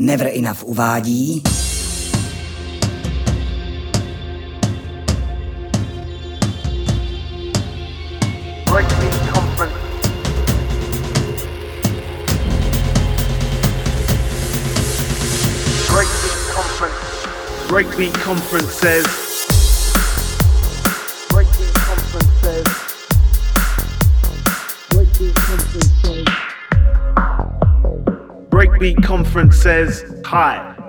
Never Enough uvádí Breakbeat Conference. Says. Breakbeat Conference says. Hi.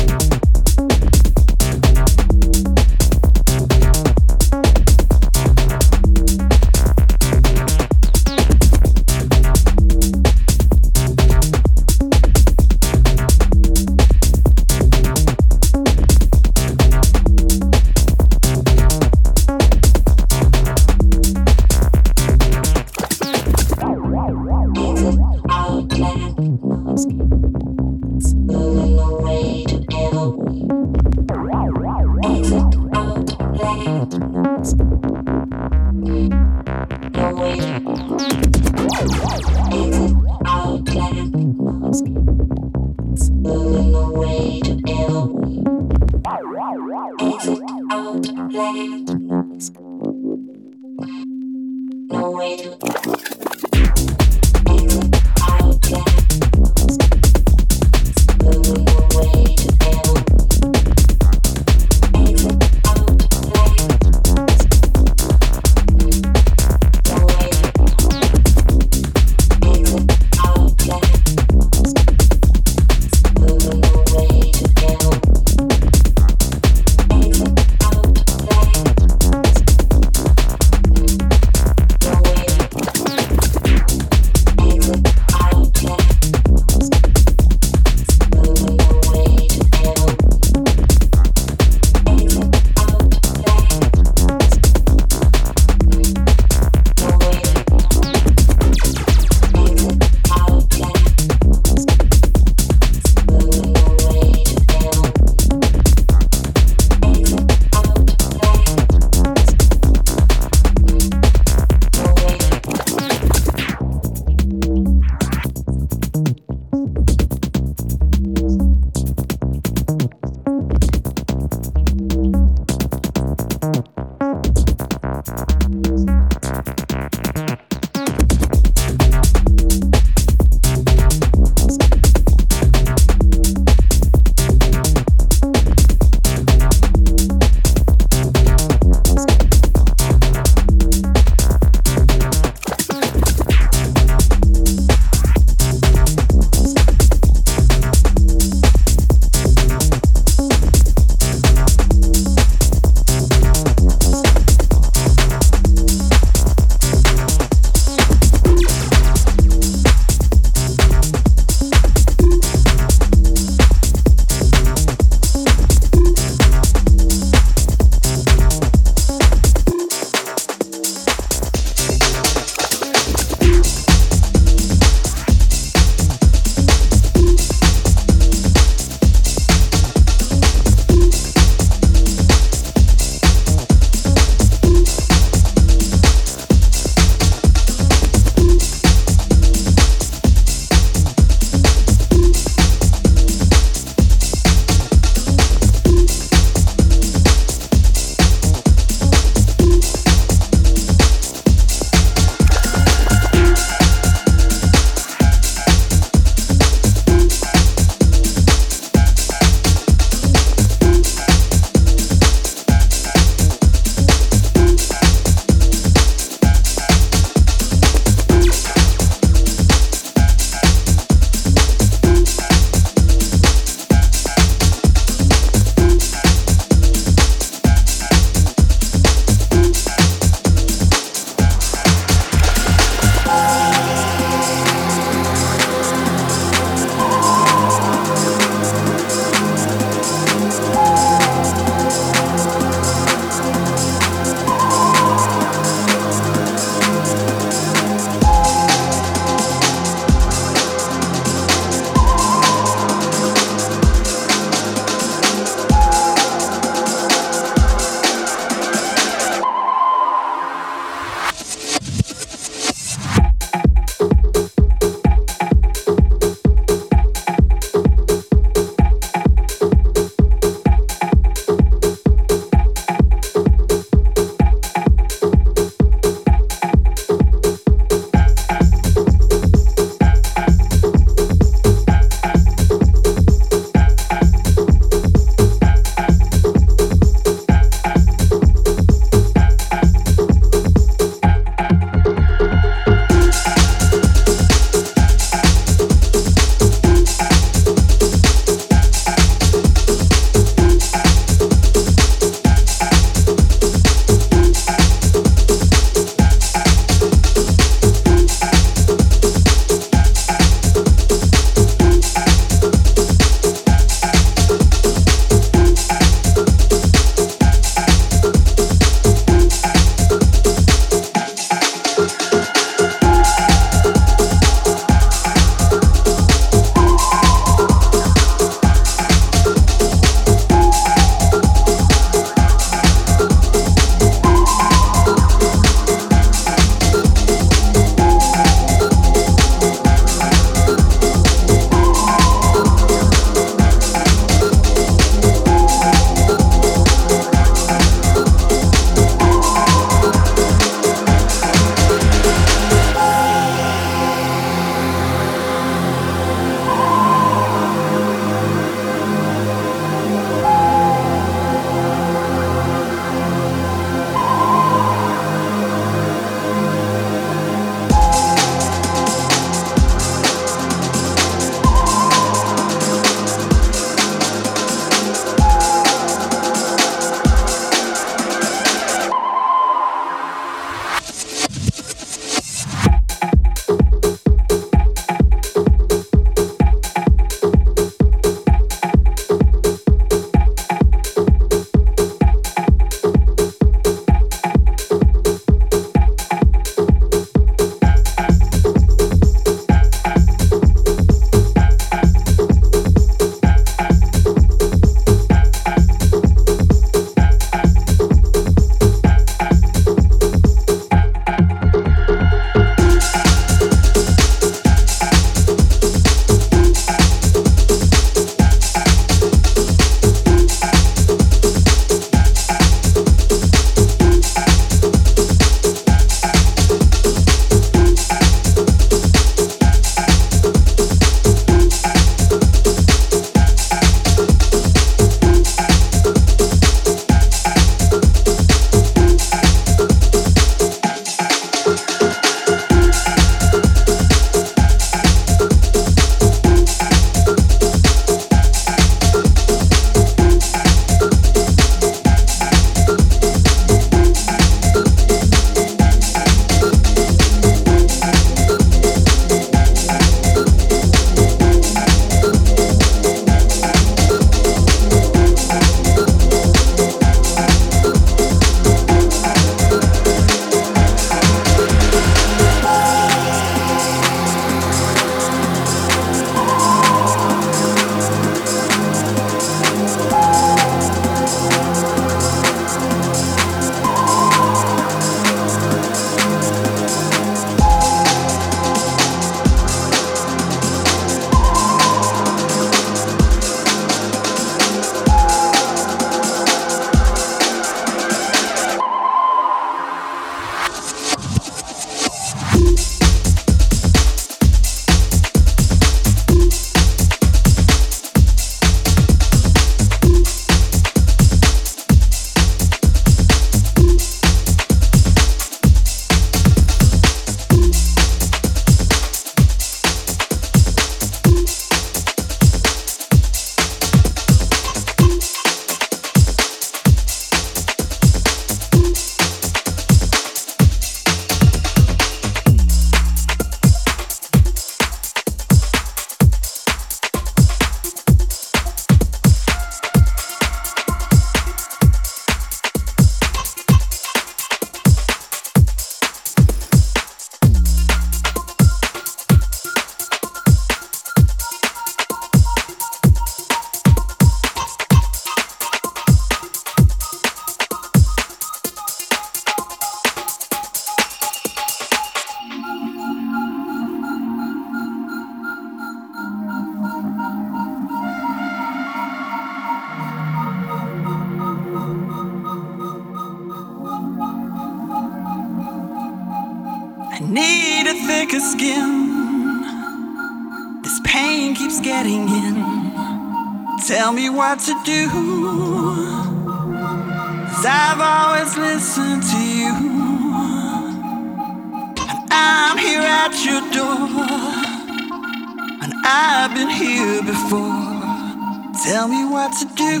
Tell me what to do.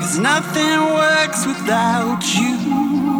Cause nothing works without you.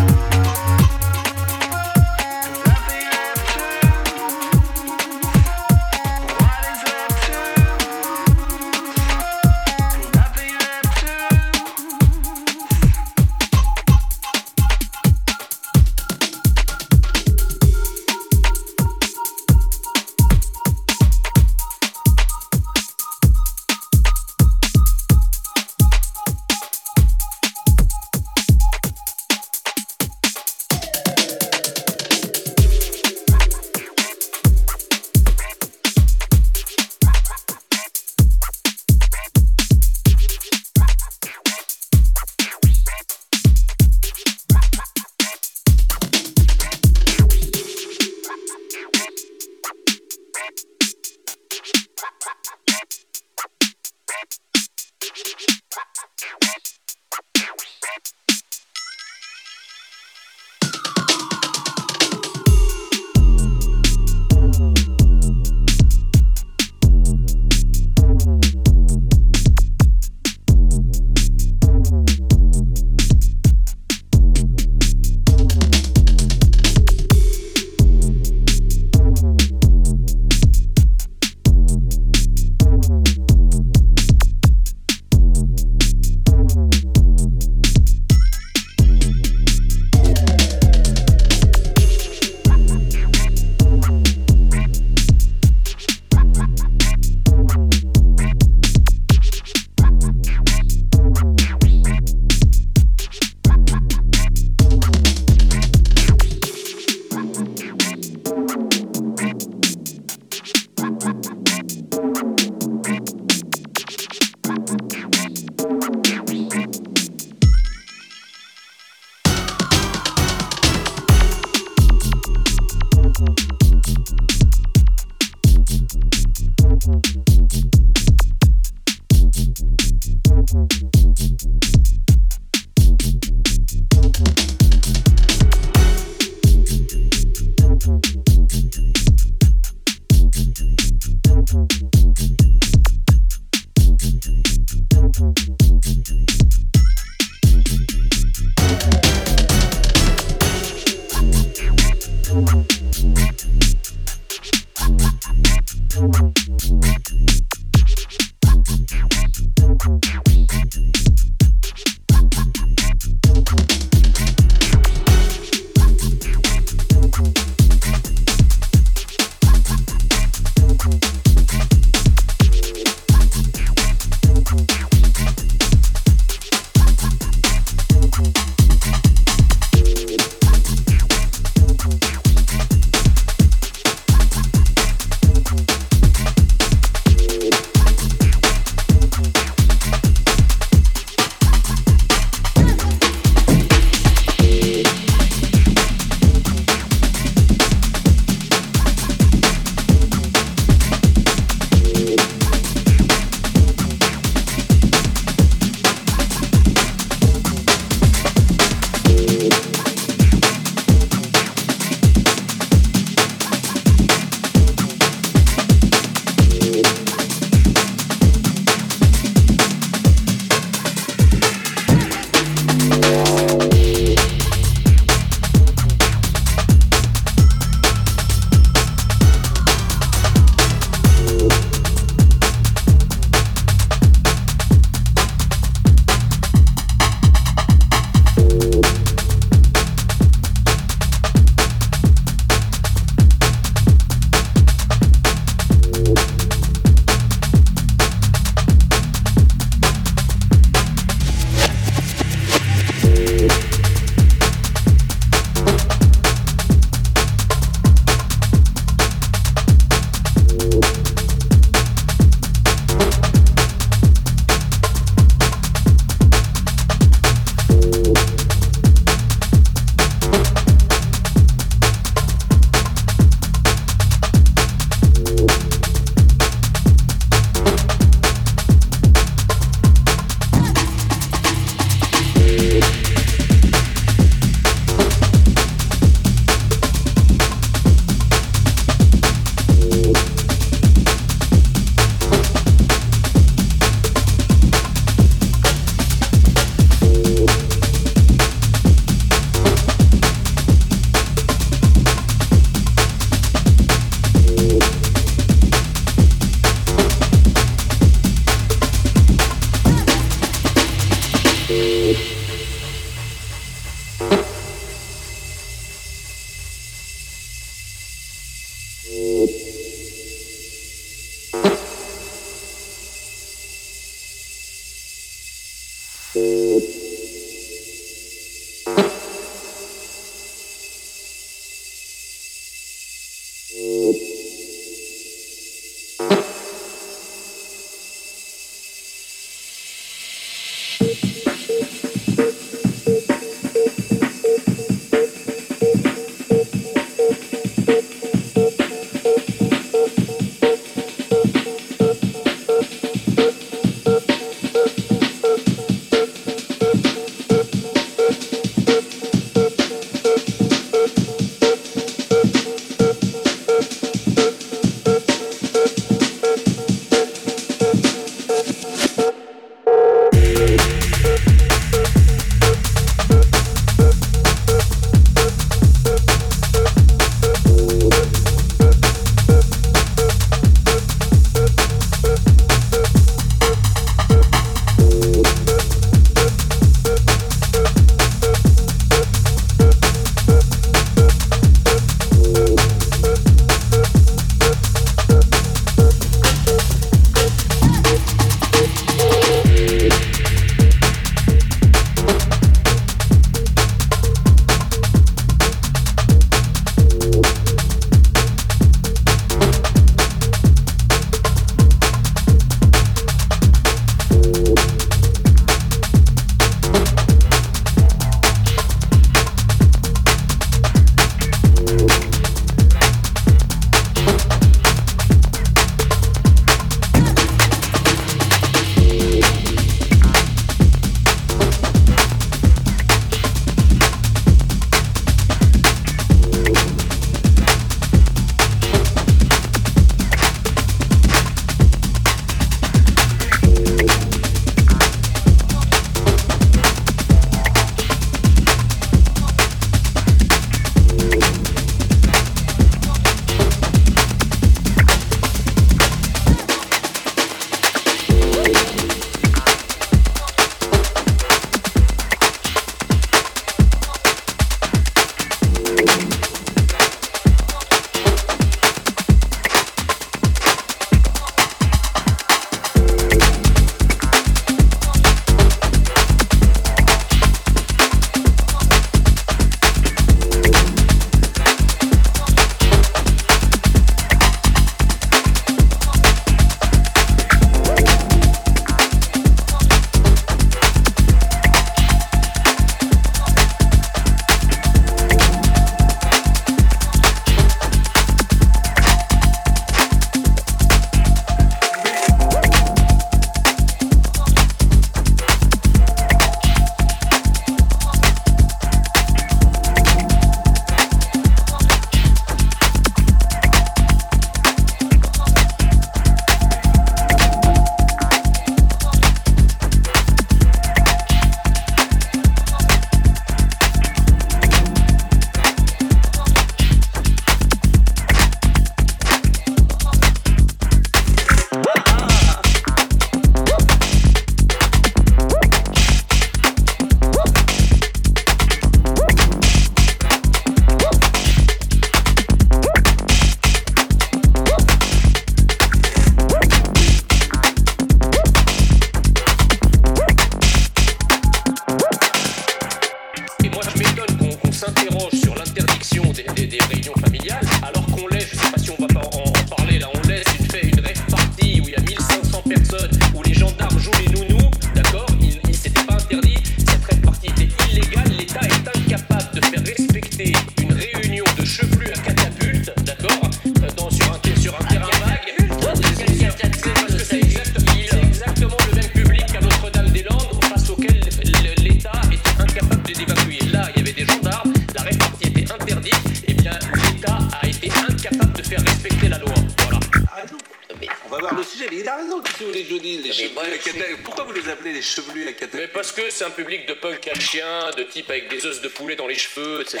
un public de punk à chien, de type avec des os de poulet dans les cheveux, etc.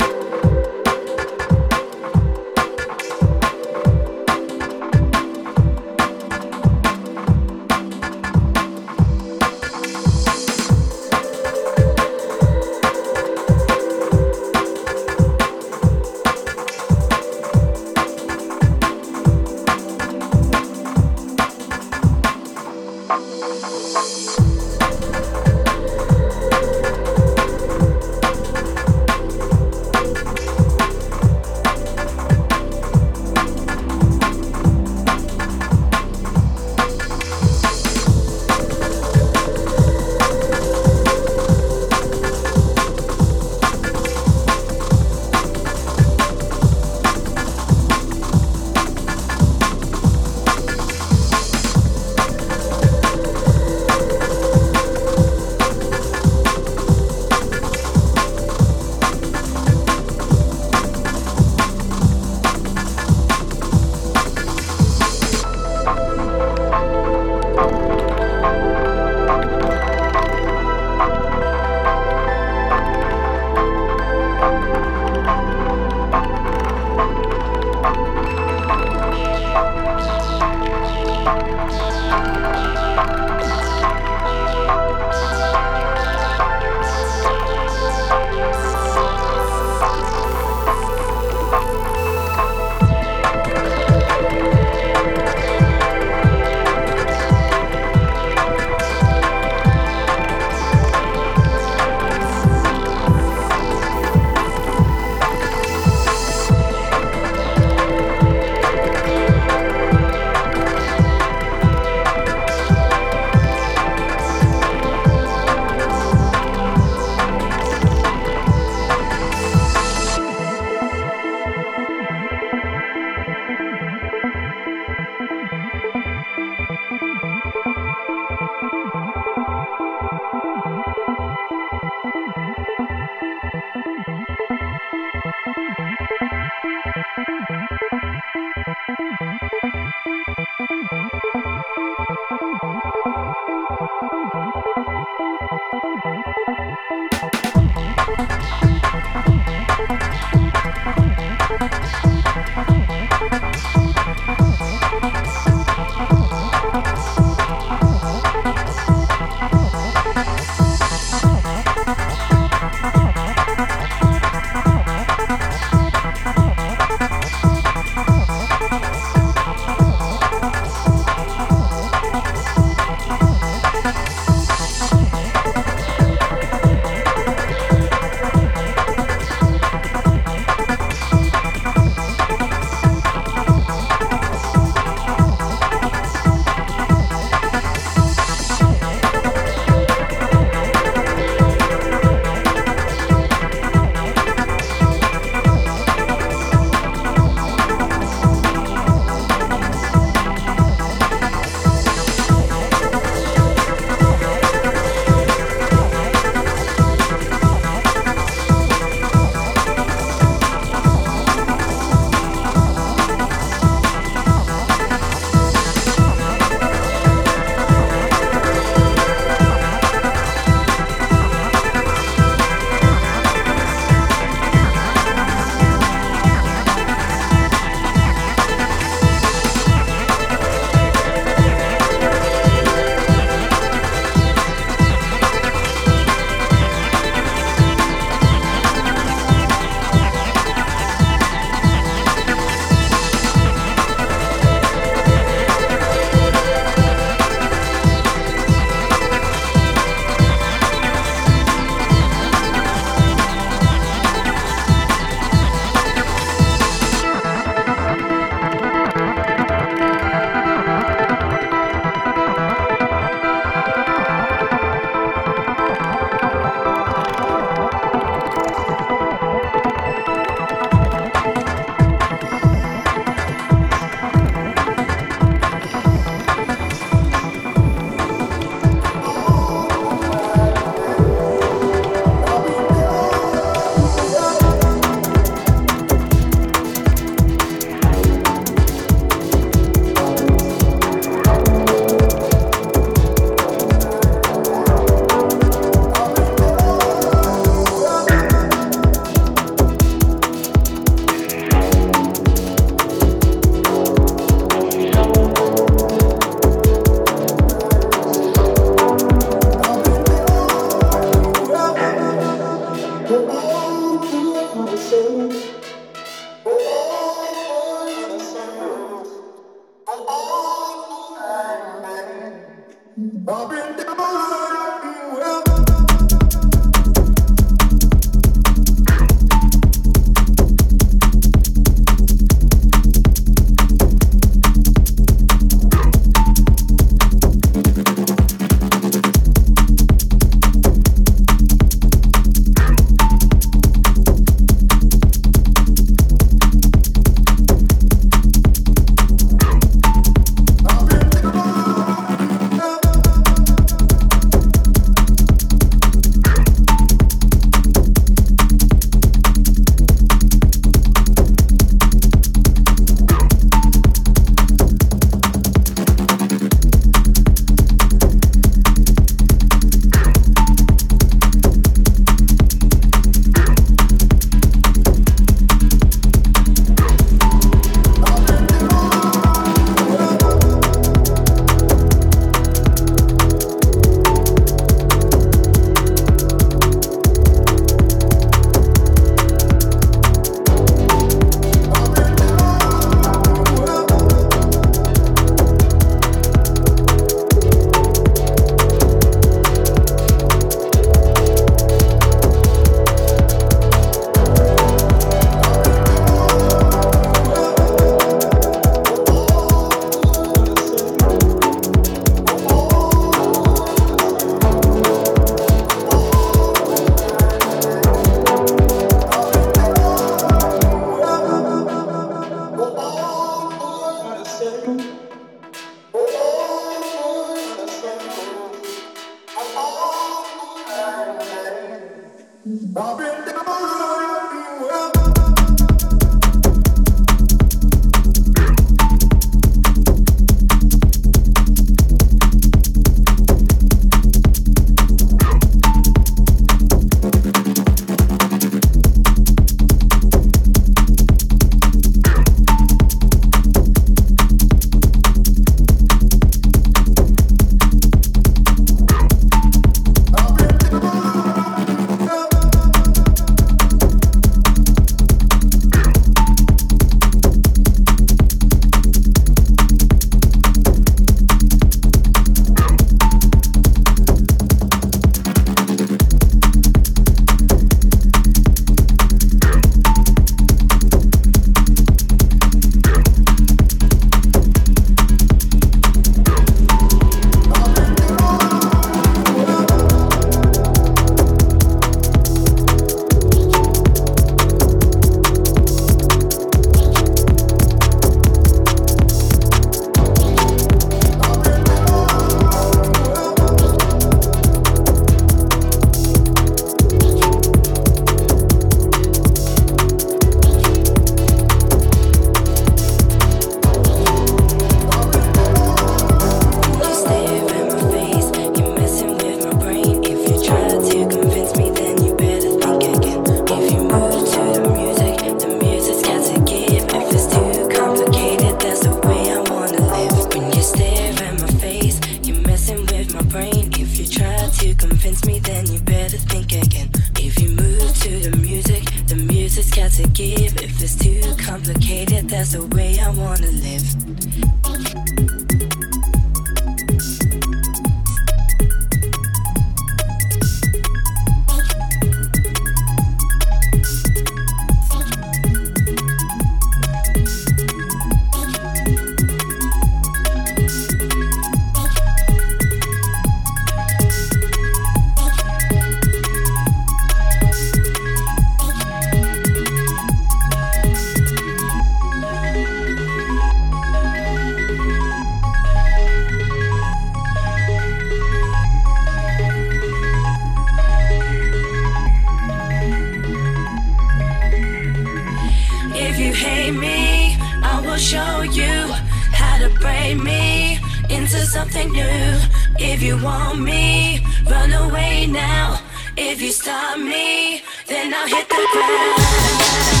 If you want me, run away now. If you stop me, then I'll hit the ground.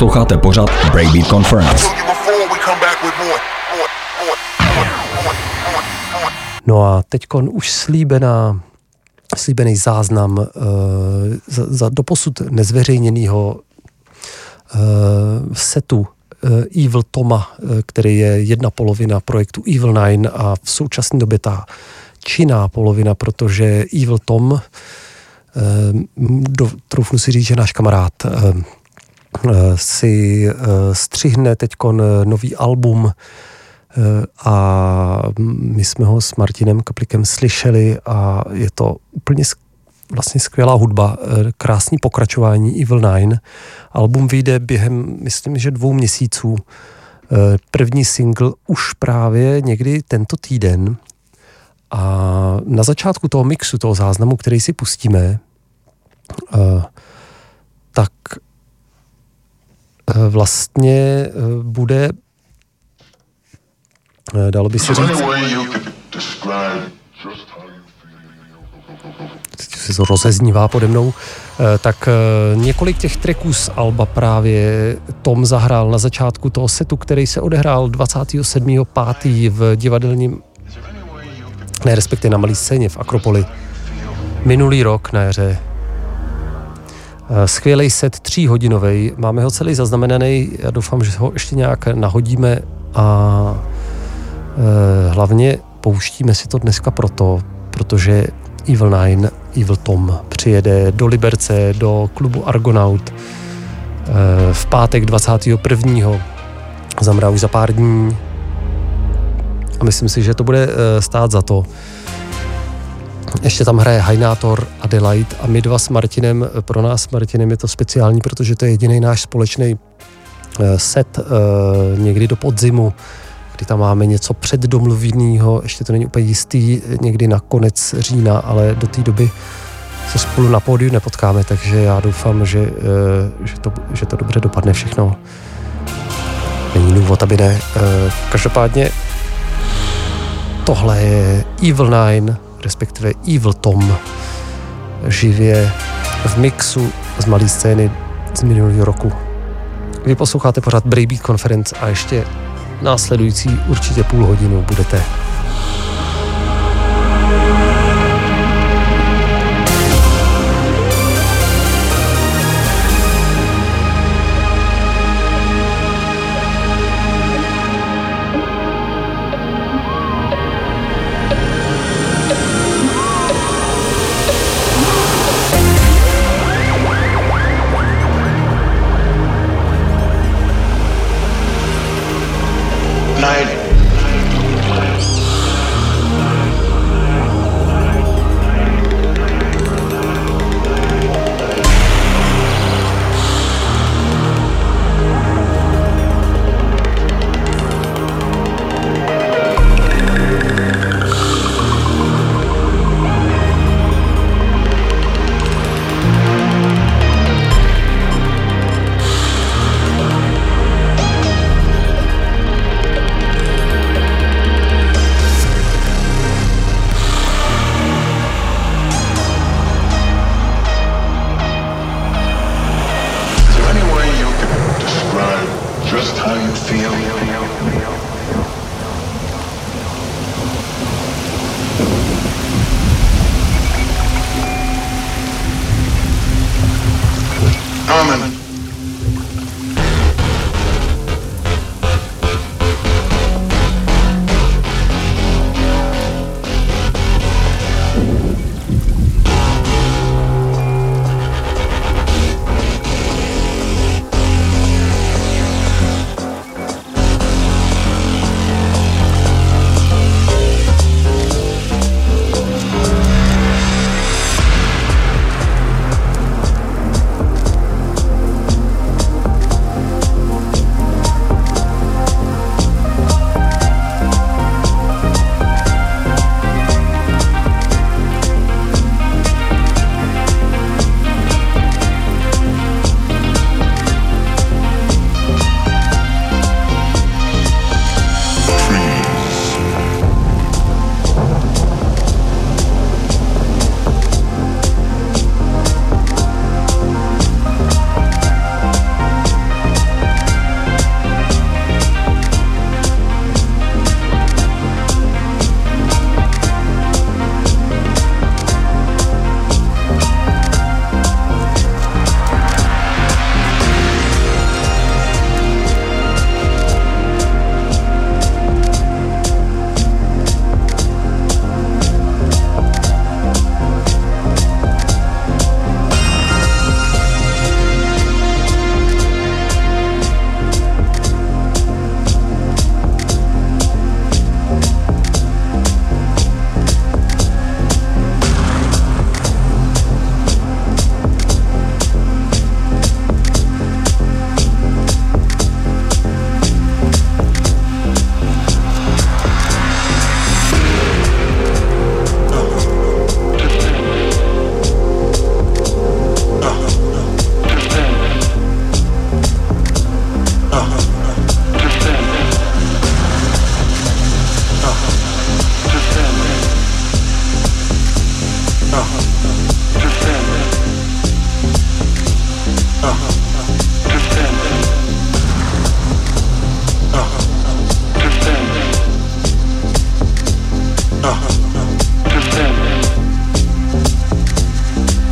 Posloucháte pořad Breakbeat Conference. No a teď už slíbená, slíbený záznam uh, za, za doposud nezveřejněného uh, setu uh, Evil Toma, který je jedna polovina projektu Evil Nine a v současné době ta činná polovina, protože Evil Tom, do, troufnu si říct, že náš kamarád, si střihne teď nový album a my jsme ho s Martinem Kaplikem slyšeli a je to úplně vlastně skvělá hudba, krásný pokračování Evil Nine. Album vyjde během, myslím, že dvou měsíců. První single už právě někdy tento týden a na začátku toho mixu, toho záznamu, který si pustíme, tak vlastně bude, dalo by se říct, se to rozeznívá pode mnou, eh, tak eh, několik těch tracků z Alba právě Tom zahrál na začátku toho setu, který se odehrál 27.5. v divadelním, ne respektive na malé scéně v Akropoli, minulý rok na jaře. Eh, Skvělý set, tříhodinový, máme ho celý zaznamenaný, já doufám, že ho ještě nějak nahodíme a e, hlavně pouštíme si to dneska proto, protože Evil Nine, Evil Tom přijede do Liberce, do klubu Argonaut e, v pátek 21. Zamrá už za pár dní a myslím si, že to bude stát za to. Ještě tam hraje Hajnátor, Adelaide a my dva s Martinem, pro nás s Martinem je to speciální, protože to je jediný náš společný eh, set eh, někdy do podzimu, kdy tam máme něco předdomluveného, ještě to není úplně jistý, někdy na konec října, ale do té doby se spolu na pódiu nepotkáme, takže já doufám, že, eh, že, to, že to dobře dopadne všechno. Není důvod, aby ne. Každopádně tohle je Evil Nine, respektive Evil Tom, živě v mixu z malé scény z minulého roku. Vy posloucháte pořád Breakbeat Conference a ještě následující určitě půl hodinu budete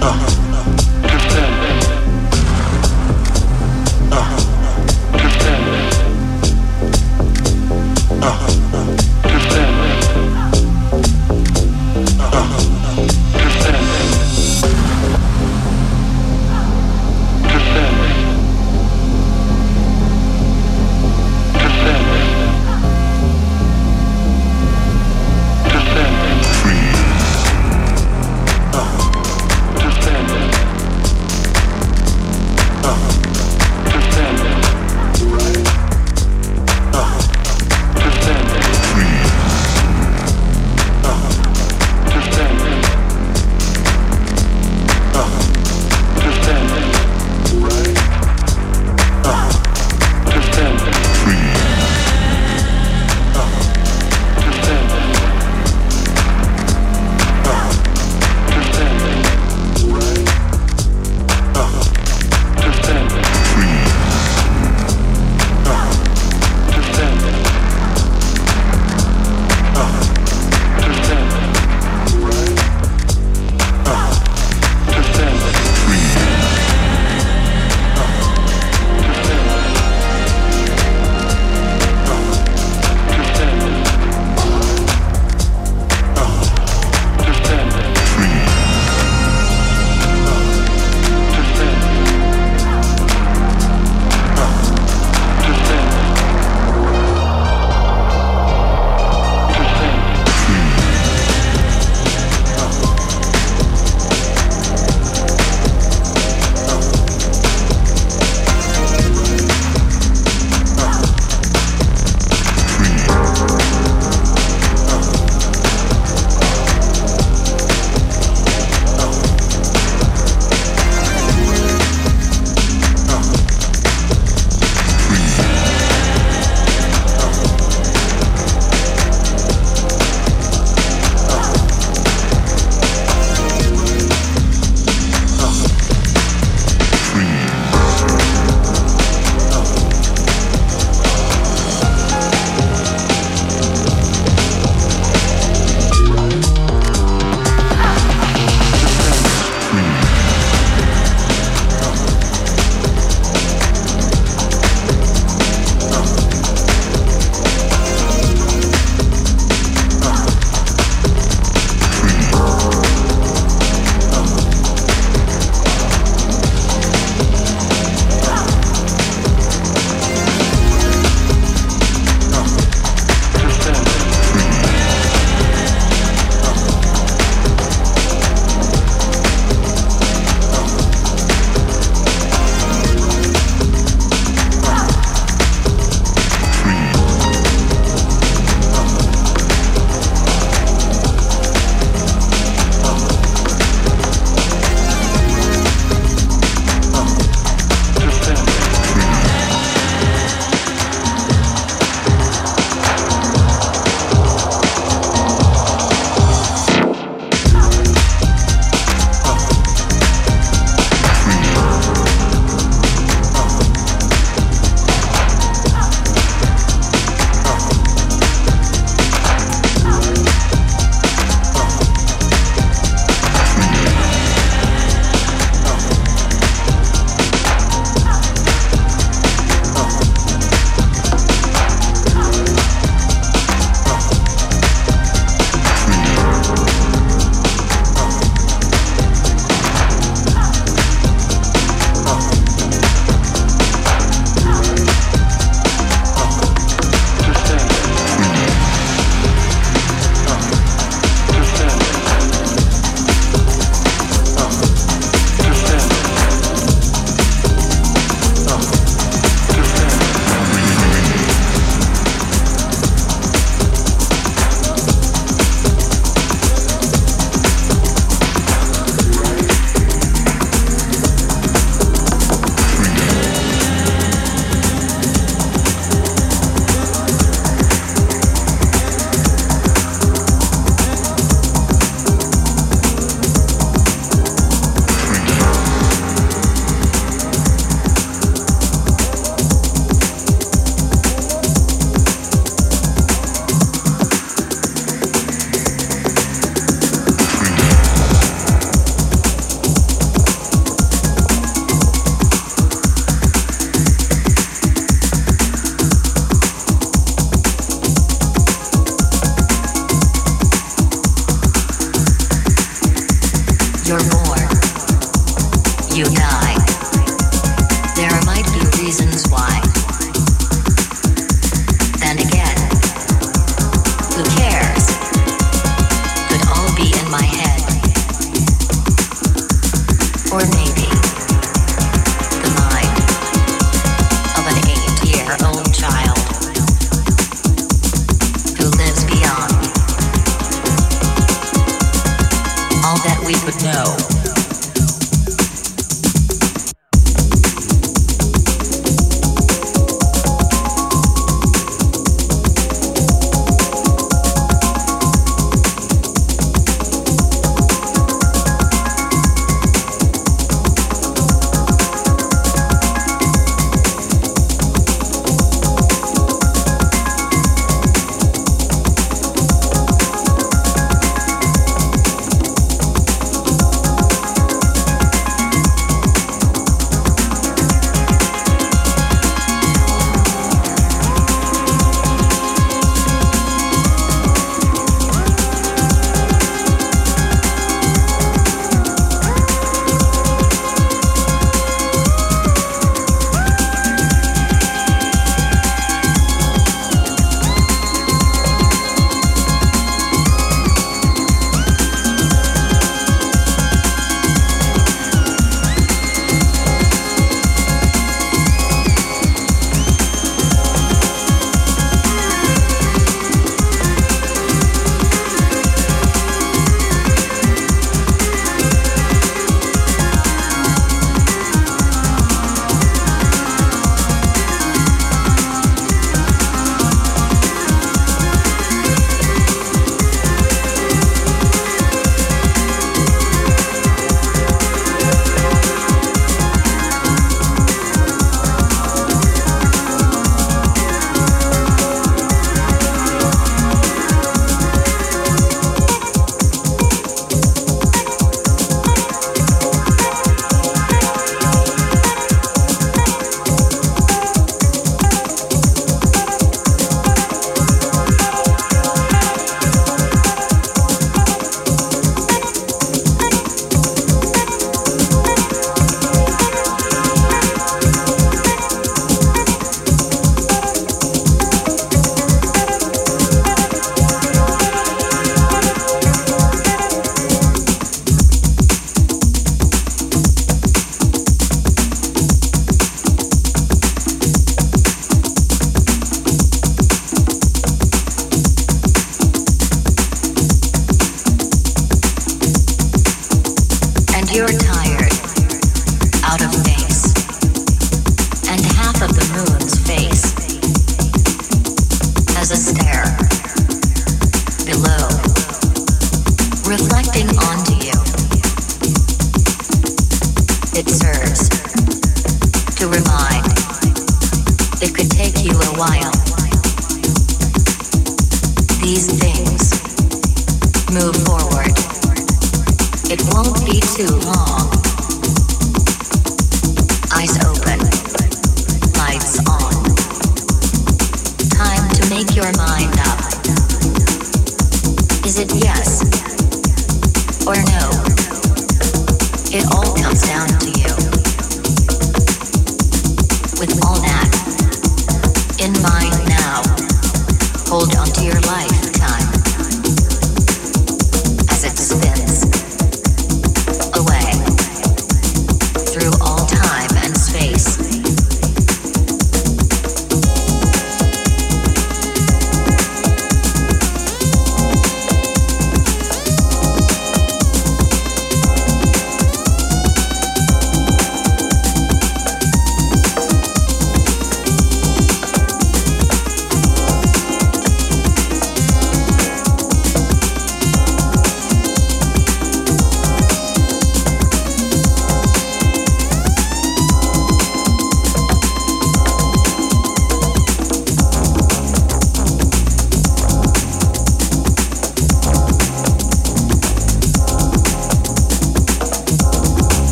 Uh-huh.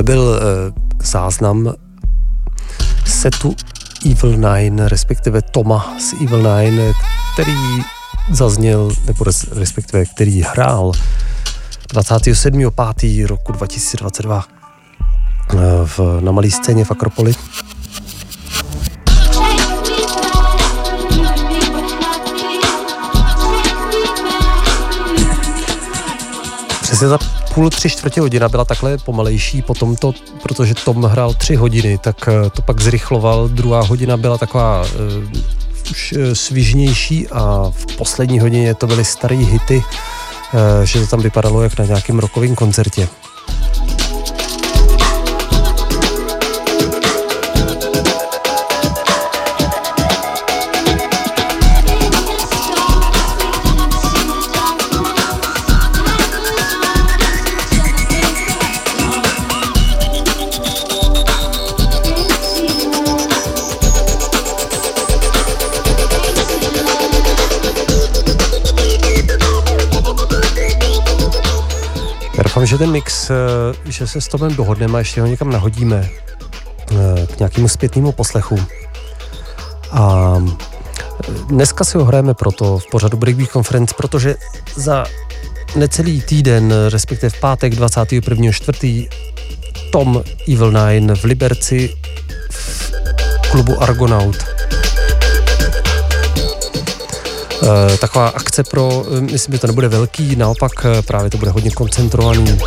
Tohle byl e, záznam setu Evil Nine, respektive Toma z Evil Nine, který zazněl, nebo res, respektive který hrál 27.5. roku 2022 eh, v, na malé scéně v Akropoli. Půl, tři čtvrtě hodina byla takhle pomalejší, potom to, protože Tom hrál tři hodiny, tak eh, to pak zrychloval, druhá hodina byla taková uh, už uh, svižnější a v poslední hodině to byly staré hity, uh, že to tam vypadalo jak na nějakém rokovém koncertě. Ten mix, eh, že se s Tomem dohodneme a ještě ho někam nahodíme eh, k nějakému zpětnému poslechu. A eh, dneska si ho hrajeme proto v pořadu Breakbeat Conference, protože za necelý týden, respektive v pátek 21.4. Tom Evil Nine v Liberci v klubu Argonaut taková akce pro, eh, myslím, že to nebude velký, naopak eh, právě to bude hodně koncentrovaný.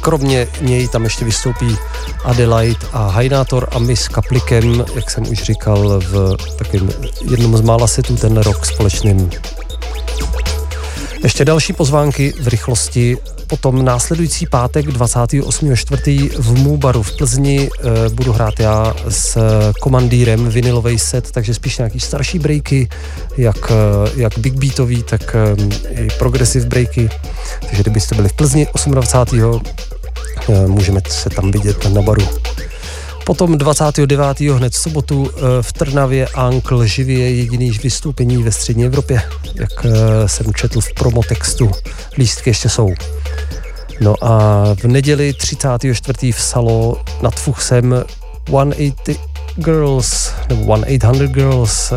Kromě něj tam ještě vystoupí Adelaide a Hajnátor a my s Kaplikem, jak jsem už říkal, v takovém jednom z mála setů ten rok společným. Ještě další pozvánky v rychlosti potom následující pátek 28.4. v Můbaru v Plzni e, budu hrát já s komandýrem vinilový set, takže spíš nějaký starší breaky, jak, jak big beatový, tak i progressive breaky. Takže kdybyste byli v Plzni 28. E, můžeme se tam vidět na baru. Potom 29. hned v sobotu v Trnavě Ankl živě jediný vystoupení ve střední Evropě, jak jsem četl v promotextu. Lístky ještě jsou. No a v neděli 34. v Salo nad Fuchsem 180 Girls, nebo 1800 Girls,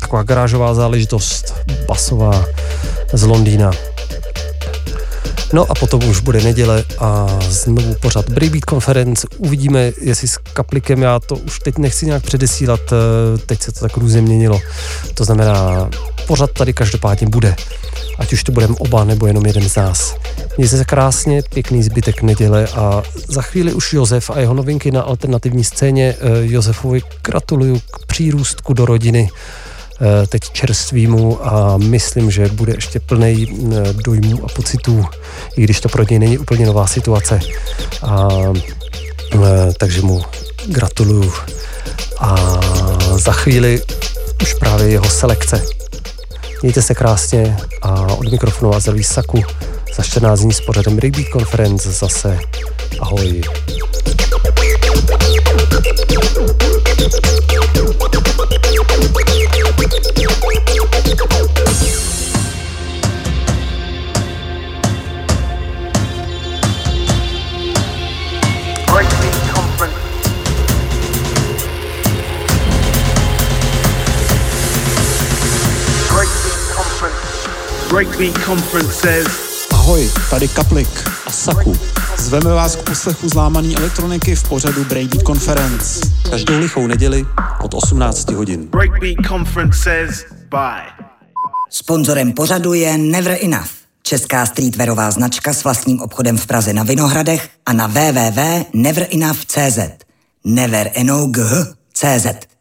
taková garážová záležitost, basová z Londýna. No a potom už bude neděle a znovu pořád Breakbeat Conference. Uvidíme, jestli s kaplikem, já to už teď nechci nějak předesílat, teď se to tak různě měnilo. To znamená, pořád tady každopádně bude. Ať už to budeme oba nebo jenom jeden z nás. Mějte se krásně, pěkný zbytek neděle a za chvíli už Josef a jeho novinky na alternativní scéně. Josefovi gratuluju k přírůstku do rodiny teď čerstvýmu a myslím, že bude ještě plný dojmů a pocitů, i když to pro něj není úplně nová situace. A, takže mu gratuluju. A za chvíli už právě jeho selekce. Mějte se krásně a od mikrofonu a zdraví Saku za 14 dní s pořadem Breakbeat Conference zase. Ahoj. Breakbeat Conference. Breakbeat Conference. Breakbeat Conference says. Ahoj, tady Kaplik a Saku. Zveme vás k poslechu zlámaný elektroniky v pořadu Breakbeat Conference. Každou lichou neděli od 18 hodin. Breakbeat Conference says bye. Sponzorem pořadu je Never Enough, česká streetwearová značka s vlastním obchodem v Praze na Vinohradech a na www.neverenough.cz. Never Enough.cz.